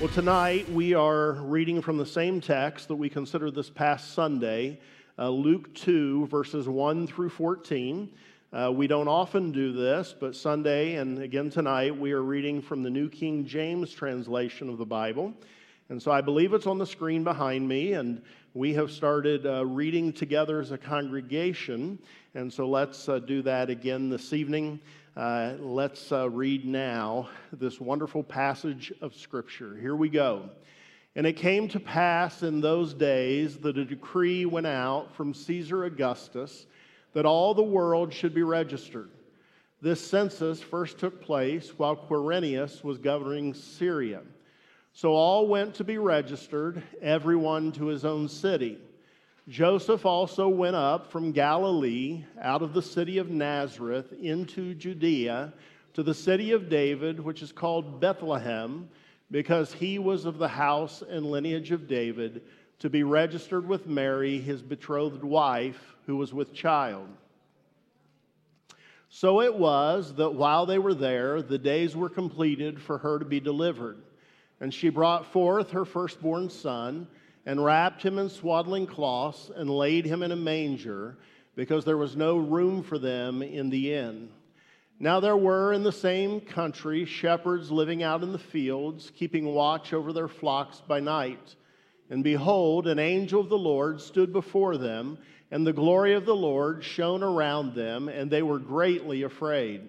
Well, tonight we are reading from the same text that we considered this past Sunday, uh, Luke 2, verses 1 through 14. Uh, we don't often do this, but Sunday and again tonight we are reading from the New King James translation of the Bible. And so I believe it's on the screen behind me, and we have started uh, reading together as a congregation. And so let's uh, do that again this evening. Uh, let's uh, read now this wonderful passage of Scripture. Here we go. And it came to pass in those days that a decree went out from Caesar Augustus that all the world should be registered. This census first took place while Quirinius was governing Syria. So all went to be registered, everyone to his own city. Joseph also went up from Galilee out of the city of Nazareth into Judea to the city of David, which is called Bethlehem, because he was of the house and lineage of David, to be registered with Mary, his betrothed wife, who was with child. So it was that while they were there, the days were completed for her to be delivered. And she brought forth her firstborn son and wrapped him in swaddling cloths and laid him in a manger because there was no room for them in the inn. Now there were in the same country shepherds living out in the fields, keeping watch over their flocks by night. And behold, an angel of the Lord stood before them, and the glory of the Lord shone around them, and they were greatly afraid.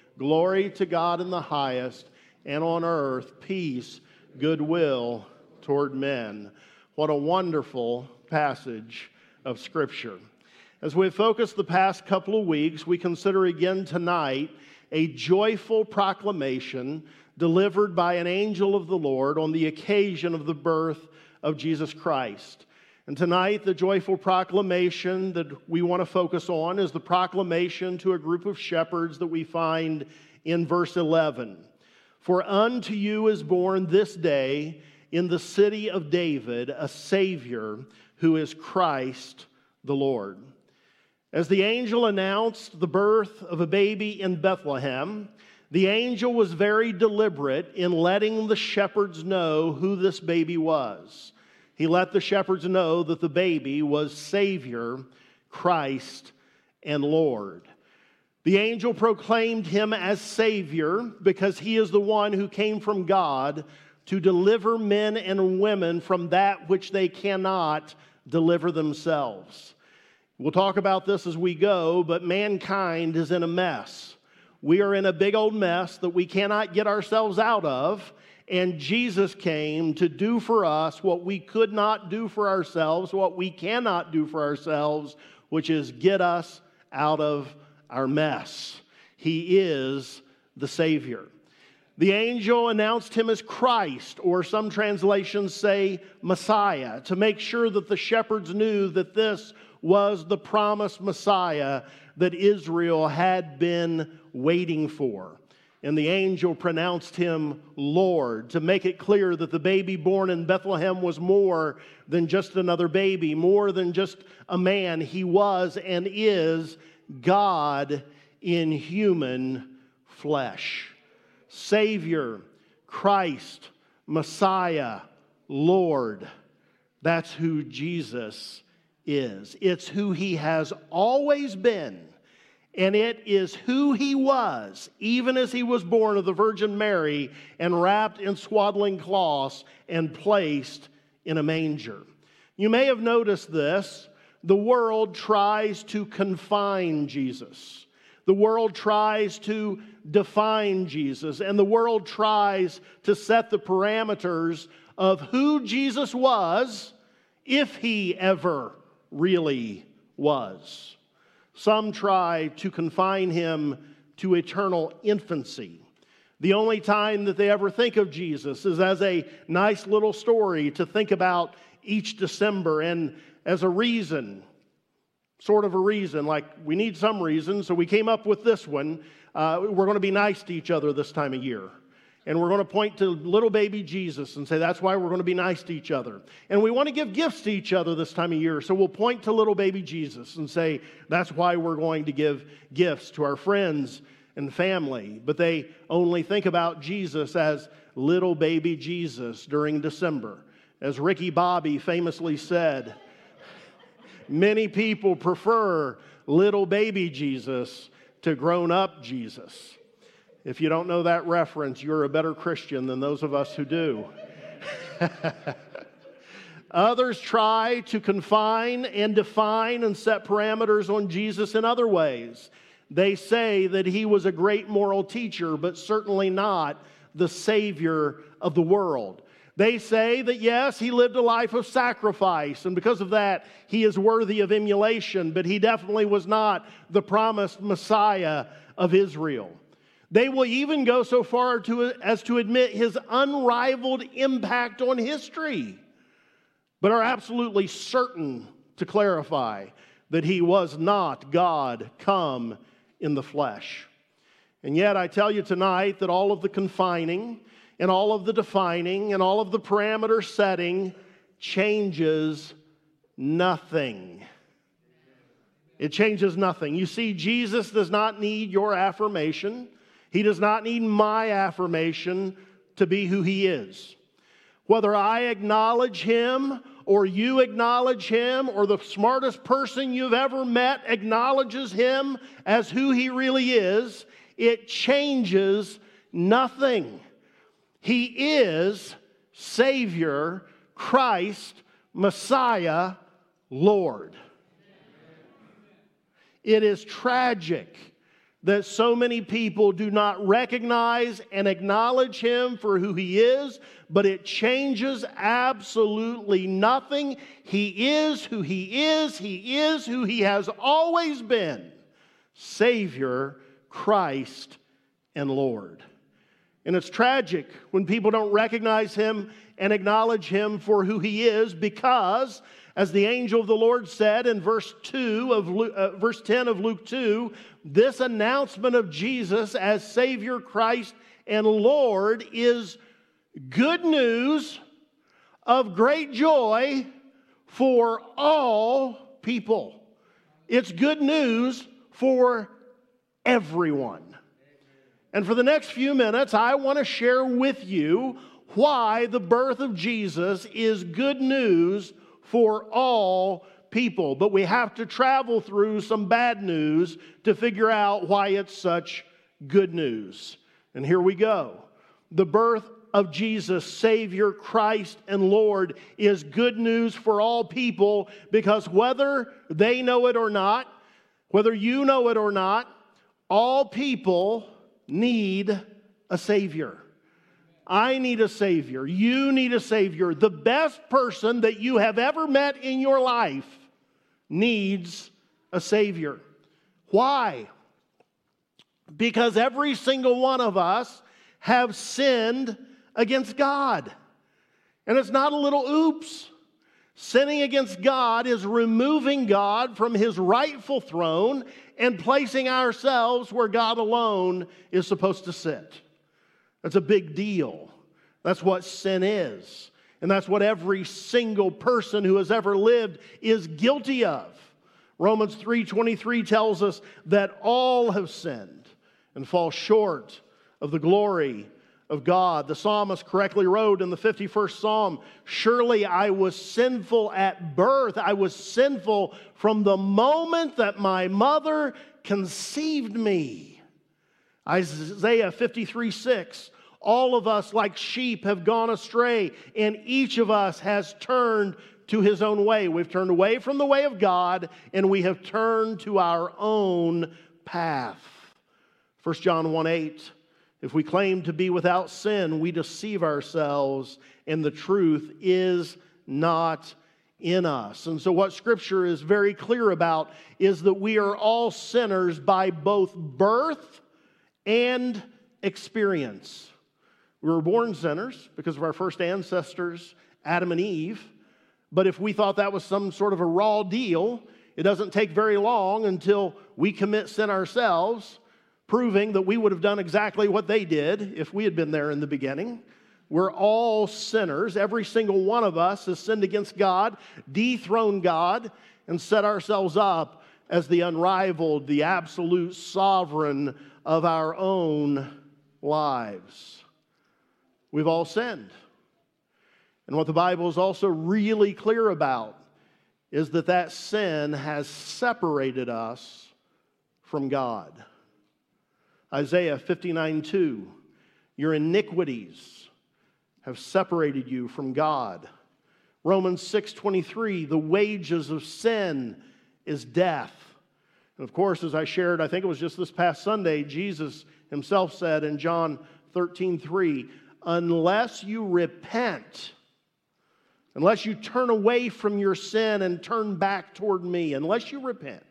Glory to God in the highest, and on earth peace, goodwill toward men. What a wonderful passage of Scripture. As we've focused the past couple of weeks, we consider again tonight a joyful proclamation delivered by an angel of the Lord on the occasion of the birth of Jesus Christ. And tonight, the joyful proclamation that we want to focus on is the proclamation to a group of shepherds that we find in verse 11. For unto you is born this day in the city of David a Savior who is Christ the Lord. As the angel announced the birth of a baby in Bethlehem, the angel was very deliberate in letting the shepherds know who this baby was he let the shepherds know that the baby was Savior, Christ, and Lord. The angel proclaimed him as Savior because he is the one who came from God to deliver men and women from that which they cannot deliver themselves. We'll talk about this as we go, but mankind is in a mess. We are in a big old mess that we cannot get ourselves out of. And Jesus came to do for us what we could not do for ourselves, what we cannot do for ourselves, which is get us out of our mess. He is the Savior. The angel announced him as Christ, or some translations say Messiah, to make sure that the shepherds knew that this was the promised Messiah that Israel had been waiting for and the angel pronounced him Lord to make it clear that the baby born in Bethlehem was more than just another baby, more than just a man. He was and is God in human flesh. Savior, Christ, Messiah, Lord. That's who Jesus is. It's who he has always been and it is who he was, even as he was born of the Virgin Mary and wrapped in swaddling cloths and placed in a manger. You may have noticed this. The world tries to confine Jesus. The world tries to define Jesus, and the world tries to set the parameters of who Jesus was, if he ever really was. Some try to confine him to eternal infancy. The only time that they ever think of Jesus is as a nice little story to think about each December and as a reason, sort of a reason, like we need some reason, so we came up with this one. Uh, we're going to be nice to each other this time of year. And we're going to point to little baby Jesus and say that's why we're going to be nice to each other. And we want to give gifts to each other this time of year. So we'll point to little baby Jesus and say that's why we're going to give gifts to our friends and family, but they only think about Jesus as little baby Jesus during December. As Ricky Bobby famously said, many people prefer little baby Jesus to grown up Jesus. If you don't know that reference, you're a better Christian than those of us who do. Others try to confine and define and set parameters on Jesus in other ways. They say that he was a great moral teacher, but certainly not the Savior of the world. They say that yes, he lived a life of sacrifice, and because of that, he is worthy of emulation, but he definitely was not the promised Messiah of Israel. They will even go so far to, as to admit his unrivaled impact on history, but are absolutely certain to clarify that he was not God come in the flesh. And yet, I tell you tonight that all of the confining and all of the defining and all of the parameter setting changes nothing. It changes nothing. You see, Jesus does not need your affirmation, He does not need my affirmation to be who He is. Whether I acknowledge Him or you acknowledge him, or the smartest person you've ever met acknowledges him as who he really is, it changes nothing. He is Savior, Christ, Messiah, Lord. It is tragic that so many people do not recognize and acknowledge him for who he is, but it changes absolutely nothing. He is who he is, he is who he has always been Savior, Christ, and Lord. And it's tragic when people don't recognize him and acknowledge him for who he is because as the angel of the Lord said in verse 2 of Luke, uh, verse 10 of Luke 2, this announcement of Jesus as Savior, Christ, and Lord is good news of great joy for all people. It's good news for everyone. And for the next few minutes, I want to share with you why the birth of Jesus is good news for all people. But we have to travel through some bad news to figure out why it's such good news. And here we go. The birth of Jesus, Savior, Christ, and Lord, is good news for all people because whether they know it or not, whether you know it or not, all people need a Savior. I need a Savior. You need a Savior. The best person that you have ever met in your life needs a Savior. Why? Because every single one of us have sinned against God. And it's not a little oops. Sinning against God is removing God from his rightful throne and placing ourselves where God alone is supposed to sit. That's a big deal. That's what sin is. And that's what every single person who has ever lived is guilty of. Romans 3:23 tells us that all have sinned and fall short of the glory of God. The psalmist correctly wrote in the 51st Psalm, Surely I was sinful at birth. I was sinful from the moment that my mother conceived me. Isaiah 53 6. All of us, like sheep, have gone astray, and each of us has turned to his own way. We've turned away from the way of God, and we have turned to our own path. 1 John 1 8. If we claim to be without sin, we deceive ourselves, and the truth is not in us. And so, what Scripture is very clear about is that we are all sinners by both birth and experience. We were born sinners because of our first ancestors, Adam and Eve. But if we thought that was some sort of a raw deal, it doesn't take very long until we commit sin ourselves, proving that we would have done exactly what they did if we had been there in the beginning. We're all sinners. Every single one of us has sinned against God, dethroned God, and set ourselves up as the unrivaled, the absolute sovereign of our own lives. We've all sinned. And what the Bible is also really clear about is that that sin has separated us from God. Isaiah 59 2, your iniquities have separated you from God. Romans 6:23, the wages of sin is death. And of course, as I shared, I think it was just this past Sunday, Jesus himself said in John 13:3, unless you repent, unless you turn away from your sin and turn back toward me, unless you repent,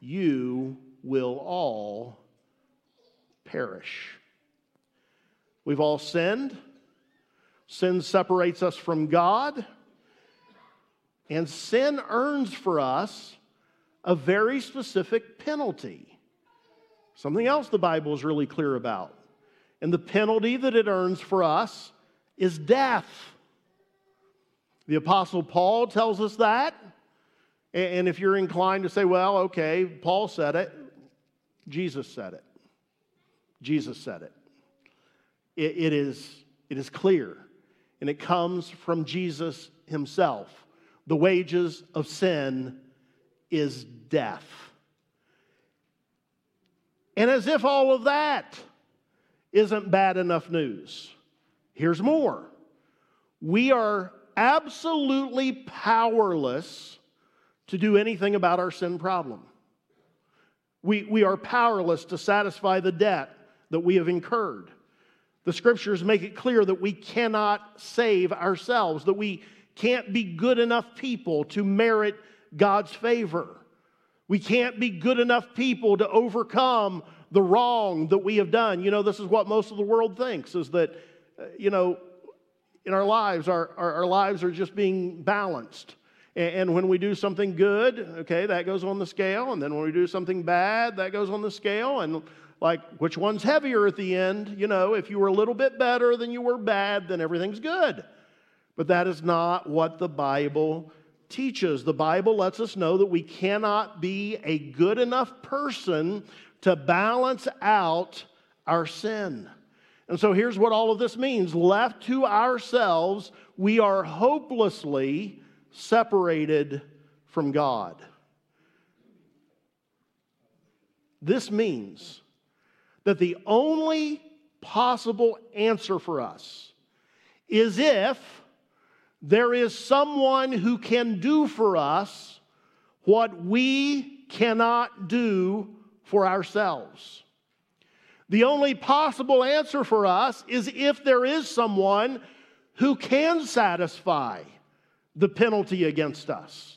you will all perish. We've all sinned. Sin separates us from God. And sin earns for us a very specific penalty. Something else the Bible is really clear about. And the penalty that it earns for us is death. The Apostle Paul tells us that. And if you're inclined to say, well, okay, Paul said it, Jesus said it. Jesus said it. it, it is, it is clear, and it comes from Jesus himself. The wages of sin is death. And as if all of that isn't bad enough news, here's more. We are absolutely powerless to do anything about our sin problem. We, we are powerless to satisfy the debt that we have incurred. The scriptures make it clear that we cannot save ourselves, that we can't be good enough people to merit God's favor. We can't be good enough people to overcome the wrong that we have done. You know, this is what most of the world thinks is that, uh, you know, in our lives, our, our, our lives are just being balanced. And, and when we do something good, okay, that goes on the scale. And then when we do something bad, that goes on the scale. And like, which one's heavier at the end? You know, if you were a little bit better than you were bad, then everything's good. But that is not what the Bible teaches. The Bible lets us know that we cannot be a good enough person to balance out our sin. And so here's what all of this means left to ourselves, we are hopelessly separated from God. This means that the only possible answer for us is if there is someone who can do for us what we cannot do for ourselves. The only possible answer for us is if there is someone who can satisfy the penalty against us,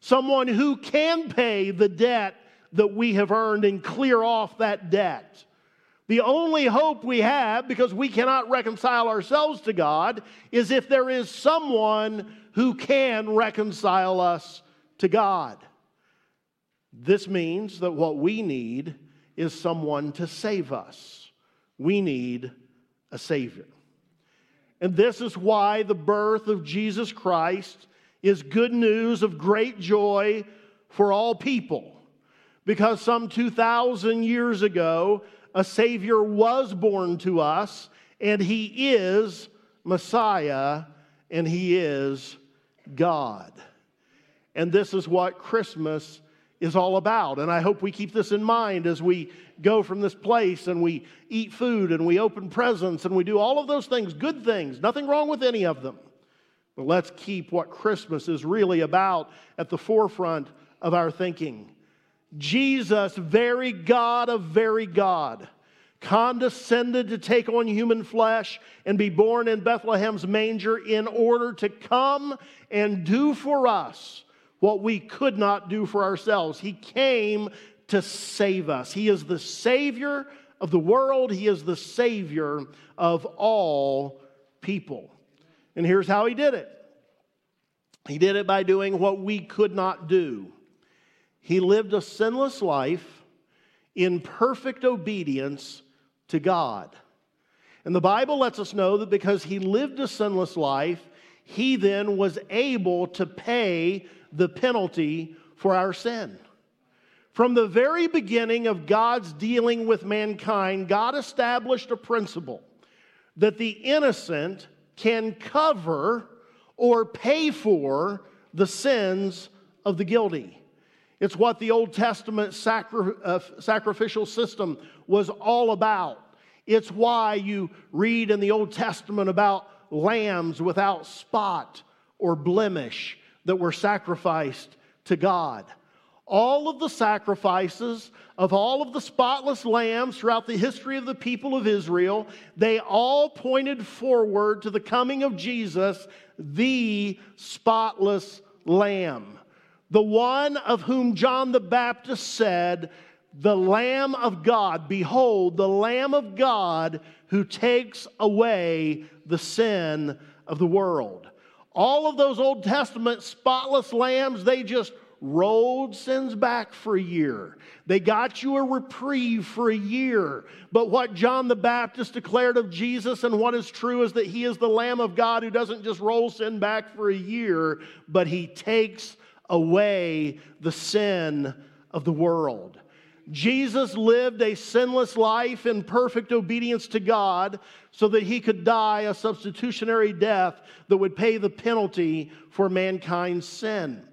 someone who can pay the debt that we have earned and clear off that debt. The only hope we have, because we cannot reconcile ourselves to God, is if there is someone who can reconcile us to God. This means that what we need is someone to save us. We need a Savior. And this is why the birth of Jesus Christ is good news of great joy for all people. Because some 2,000 years ago, a Savior was born to us, and He is Messiah, and He is God. And this is what Christmas is all about. And I hope we keep this in mind as we go from this place and we eat food and we open presents and we do all of those things, good things, nothing wrong with any of them. But let's keep what Christmas is really about at the forefront of our thinking. Jesus, very God of very God, condescended to take on human flesh and be born in Bethlehem's manger in order to come and do for us what we could not do for ourselves. He came to save us. He is the Savior of the world, He is the Savior of all people. And here's how He did it He did it by doing what we could not do. He lived a sinless life in perfect obedience to God. And the Bible lets us know that because he lived a sinless life, he then was able to pay the penalty for our sin. From the very beginning of God's dealing with mankind, God established a principle that the innocent can cover or pay for the sins of the guilty. It's what the Old Testament sacri- uh, sacrificial system was all about. It's why you read in the Old Testament about lambs without spot or blemish that were sacrificed to God. All of the sacrifices of all of the spotless lambs throughout the history of the people of Israel, they all pointed forward to the coming of Jesus, the spotless lamb. The one of whom John the Baptist said, The Lamb of God, behold, the Lamb of God who takes away the sin of the world. All of those Old Testament spotless lambs, they just rolled sins back for a year. They got you a reprieve for a year. But what John the Baptist declared of Jesus and what is true is that he is the Lamb of God who doesn't just roll sin back for a year, but he takes away the sin of the world. Jesus lived a sinless life in perfect obedience to God so that he could die a substitutionary death that would pay the penalty for mankind's sin.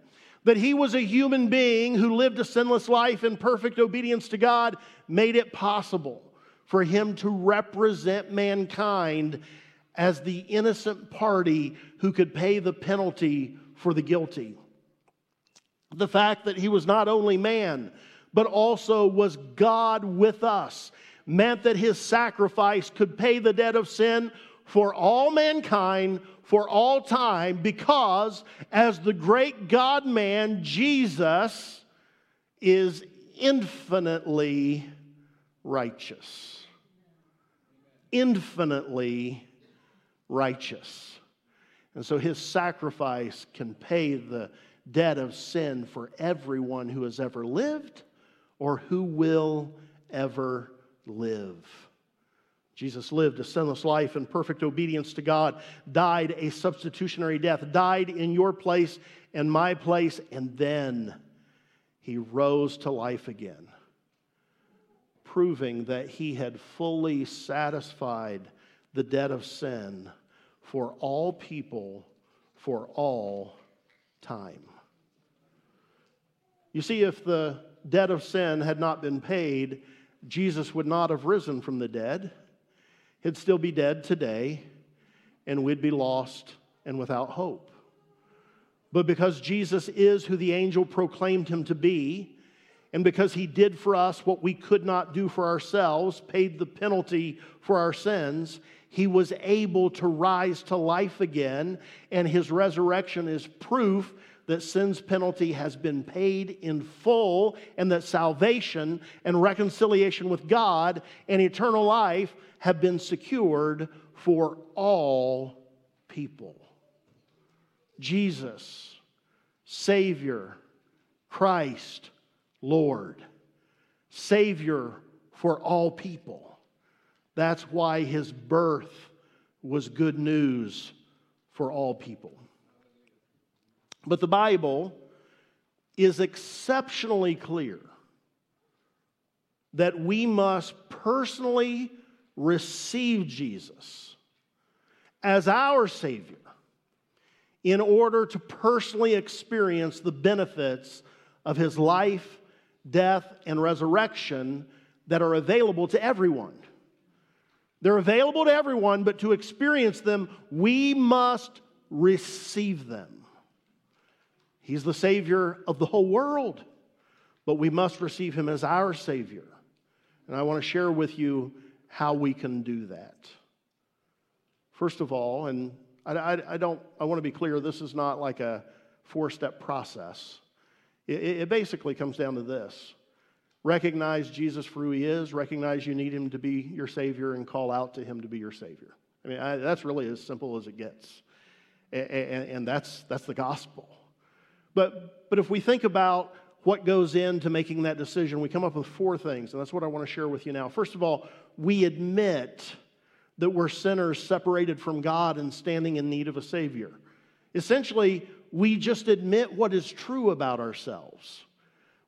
That he was a human being who lived a sinless life in perfect obedience to God made it possible for him to represent mankind as the innocent party who could pay the penalty for the guilty. The fact that he was not only man, but also was God with us, meant that his sacrifice could pay the debt of sin for all mankind for all time because as the great God man, Jesus is infinitely righteous. Infinitely righteous. And so his sacrifice can pay the debt of sin for everyone who has ever lived or who will ever live. Jesus lived a sinless life in perfect obedience to God, died a substitutionary death, died in your place and my place, and then he rose to life again, proving that he had fully satisfied the debt of sin for all people for all time. You see, if the debt of sin had not been paid, Jesus would not have risen from the dead. He'd still be dead today, and we'd be lost and without hope. But because Jesus is who the angel proclaimed him to be, and because he did for us what we could not do for ourselves, paid the penalty for our sins, he was able to rise to life again, and his resurrection is proof that sin's penalty has been paid in full and that salvation and reconciliation with God and eternal life have been secured for all people. Jesus, Savior, Christ, Lord, Savior for all people. That's why his birth was good news for all people. But the Bible is exceptionally clear that we must personally receive Jesus as our Savior in order to personally experience the benefits of His life, death, and resurrection that are available to everyone. They're available to everyone, but to experience them, we must receive them. He's the Savior of the whole world, but we must receive Him as our Savior. And I want to share with you how we can do that. First of all, and I, I, I don't, I want to be clear, this is not like a four step process. It, it basically comes down to this recognize Jesus for who he is, recognize you need him to be your Savior, and call out to him to be your Savior. I mean, I, that's really as simple as it gets. And, and, and that's, that's the gospel. But, but if we think about what goes into making that decision, we come up with four things, and that's what I want to share with you now. First of all, we admit that we're sinners separated from God and standing in need of a Savior. Essentially, we just admit what is true about ourselves.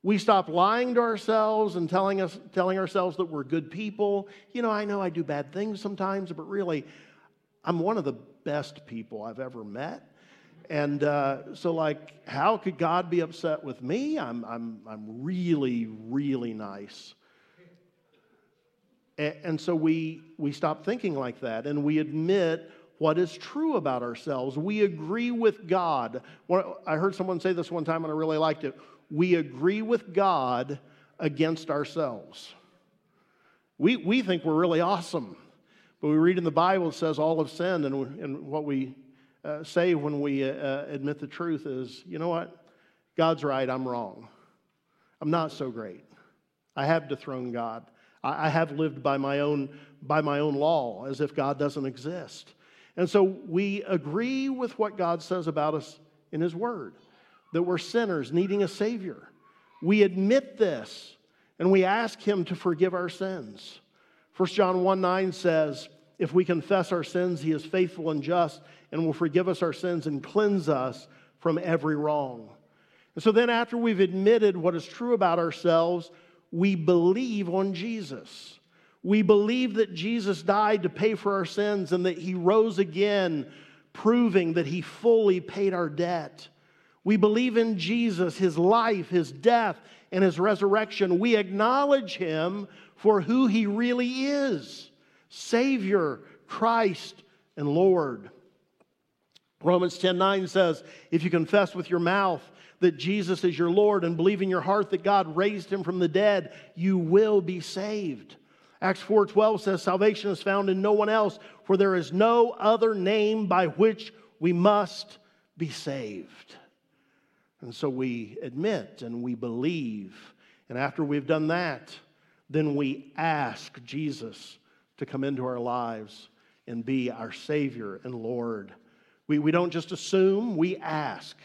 We stop lying to ourselves and telling, us, telling ourselves that we're good people. You know, I know I do bad things sometimes, but really, I'm one of the best people I've ever met. And uh, so, like, how could God be upset with me? I'm, I'm, I'm really, really nice. And, and so we, we stop thinking like that and we admit what is true about ourselves. We agree with God. I heard someone say this one time and I really liked it. We agree with God against ourselves. We, we think we're really awesome, but we read in the Bible it says all have sinned, and, and what we uh, say when we uh, uh, admit the truth is, you know what? God's right, I'm wrong. I'm not so great. I have dethroned God. I, I have lived by my own by my own law, as if God doesn't exist. And so we agree with what God says about us in His Word that we're sinners needing a Savior. We admit this and we ask Him to forgive our sins. 1 John 1 9 says, If we confess our sins, He is faithful and just and will forgive us our sins and cleanse us from every wrong. And so then, after we've admitted what is true about ourselves, we believe on Jesus. We believe that Jesus died to pay for our sins and that he rose again, proving that he fully paid our debt. We believe in Jesus, his life, his death, and his resurrection. We acknowledge him for who he really is Savior, Christ, and Lord. Romans 10 9 says, If you confess with your mouth that Jesus is your Lord and believe in your heart that God raised him from the dead, you will be saved. Acts 4:12 says salvation is found in no one else for there is no other name by which we must be saved. And so we admit and we believe and after we've done that then we ask Jesus to come into our lives and be our savior and Lord. We, we don't just assume, we ask.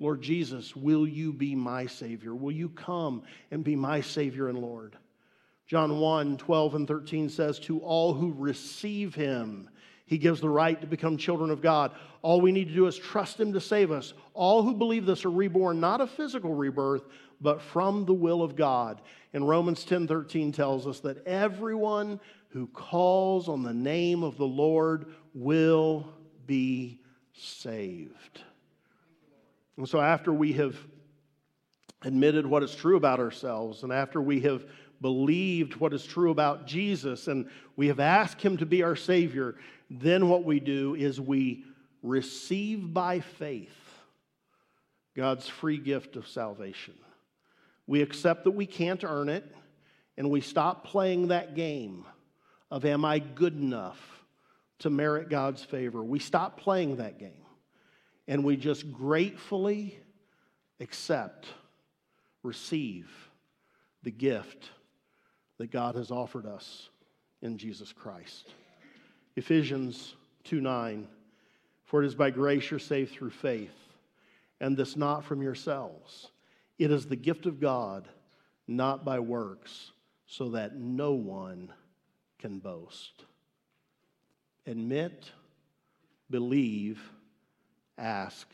Lord Jesus, will you be my Savior? Will you come and be my Savior and Lord? John 1 12 and 13 says, To all who receive him, he gives the right to become children of God. All we need to do is trust him to save us. All who believe this are reborn, not a physical rebirth, but from the will of God. And Romans 10 13 tells us that everyone who calls on the name of the Lord will be saved. And so, after we have admitted what is true about ourselves, and after we have believed what is true about Jesus and we have asked Him to be our Savior, then what we do is we receive by faith God's free gift of salvation. We accept that we can't earn it, and we stop playing that game of, Am I good enough to merit God's favor? We stop playing that game, and we just gratefully accept, receive the gift that God has offered us in Jesus Christ. Ephesians 2 9, for it is by grace you're saved through faith, and this not from yourselves. It is the gift of God, not by works, so that no one can boast. Admit, believe, ask,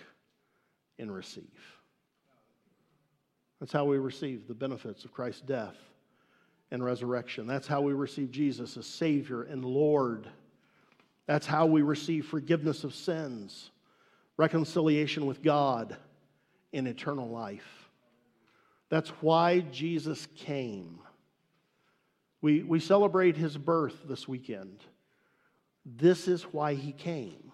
and receive. That's how we receive the benefits of Christ's death and resurrection. That's how we receive Jesus as Savior and Lord. That's how we receive forgiveness of sins, reconciliation with God, and eternal life. That's why Jesus came. We, we celebrate his birth this weekend. This is why he came.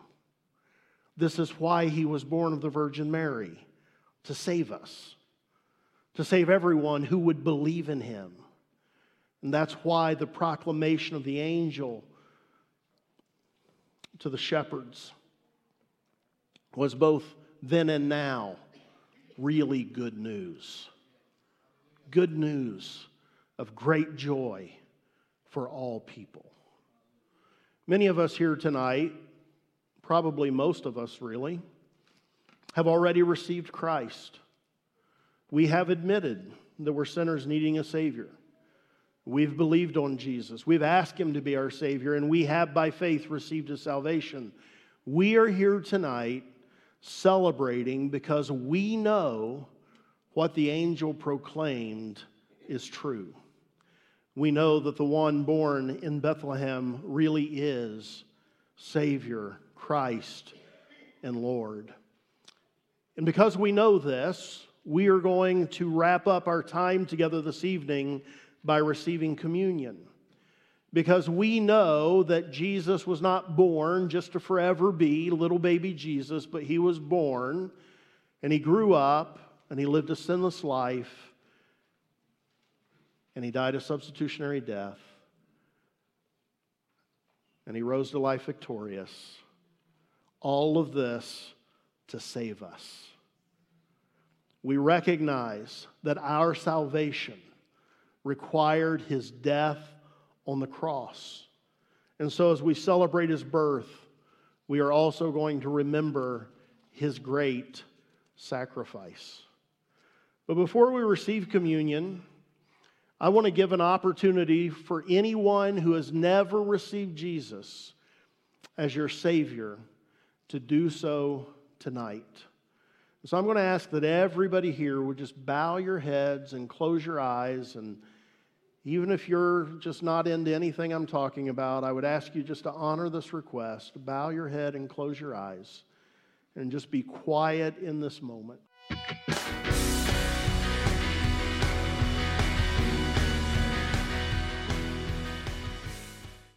This is why he was born of the Virgin Mary to save us, to save everyone who would believe in him. And that's why the proclamation of the angel to the shepherds was both then and now really good news. Good news of great joy for all people. Many of us here tonight, probably most of us really, have already received Christ. We have admitted that we're sinners needing a Savior. We've believed on Jesus. We've asked Him to be our Savior, and we have by faith received His salvation. We are here tonight celebrating because we know what the angel proclaimed is true. We know that the one born in Bethlehem really is Savior, Christ, and Lord. And because we know this, we are going to wrap up our time together this evening by receiving communion. Because we know that Jesus was not born just to forever be little baby Jesus, but he was born and he grew up and he lived a sinless life and he died a substitutionary death and he rose to life victorious. All of this to save us. We recognize that our salvation required his death on the cross. And so, as we celebrate his birth, we are also going to remember his great sacrifice. But before we receive communion, I want to give an opportunity for anyone who has never received Jesus as your Savior to do so tonight. So I'm going to ask that everybody here would just bow your heads and close your eyes. And even if you're just not into anything I'm talking about, I would ask you just to honor this request. Bow your head and close your eyes and just be quiet in this moment.